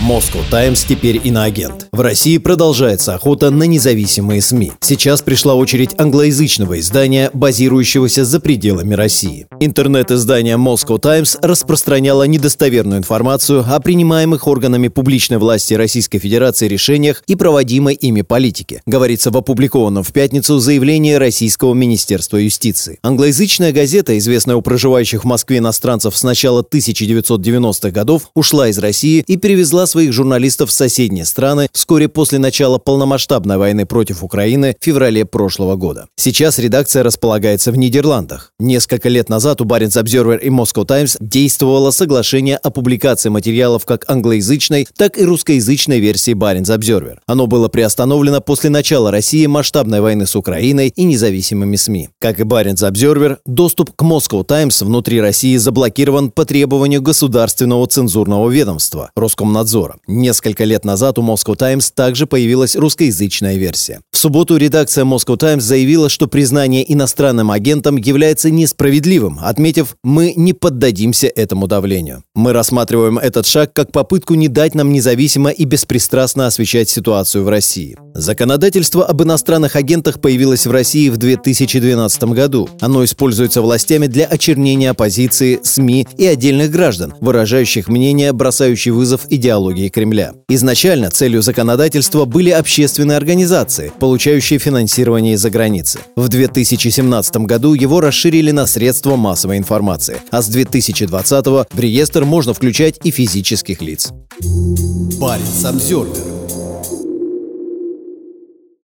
Moscow Times теперь иноагент. В России продолжается охота на независимые СМИ. Сейчас пришла очередь англоязычного издания, базирующегося за пределами России. Интернет-издание Moscow Times распространяло недостоверную информацию о принимаемых органами публичной власти Российской Федерации решениях и проводимой ими политике, говорится в опубликованном в пятницу заявлении Российского Министерства юстиции. Англоязычная газета, известная у проживающих в Москве иностранцев с начала 1990-х годов, ушла из России и перевезла своих журналистов в соседние страны вскоре после начала полномасштабной войны против Украины в феврале прошлого года. Сейчас редакция располагается в Нидерландах. Несколько лет назад у Баренц Observer и Moscow Times действовало соглашение о публикации материалов как англоязычной, так и русскоязычной версии Баренц Observer. Оно было приостановлено после начала России масштабной войны с Украиной и независимыми СМИ. Как и Баренц Observer, доступ к Moscow Times внутри России заблокирован по требованию государственного цензурного ведомства Роскомнадзора обзора. Несколько лет назад у Moscow Times также появилась русскоязычная версия. В субботу редакция Moscow Times заявила, что признание иностранным агентом является несправедливым, отметив «мы не поддадимся этому давлению». Мы рассматриваем этот шаг как попытку не дать нам независимо и беспристрастно освещать ситуацию в России. Законодательство об иностранных агентах появилось в России в 2012 году. Оно используется властями для очернения оппозиции, СМИ и отдельных граждан, выражающих мнение, бросающий вызов идеологии Кремля. Изначально целью законодательства были общественные организации, получающие финансирование из-за границы. В 2017 году его расширили на средства массовой информации, а с 2020 в реестр можно включать и физических лиц. Баренц Обзервер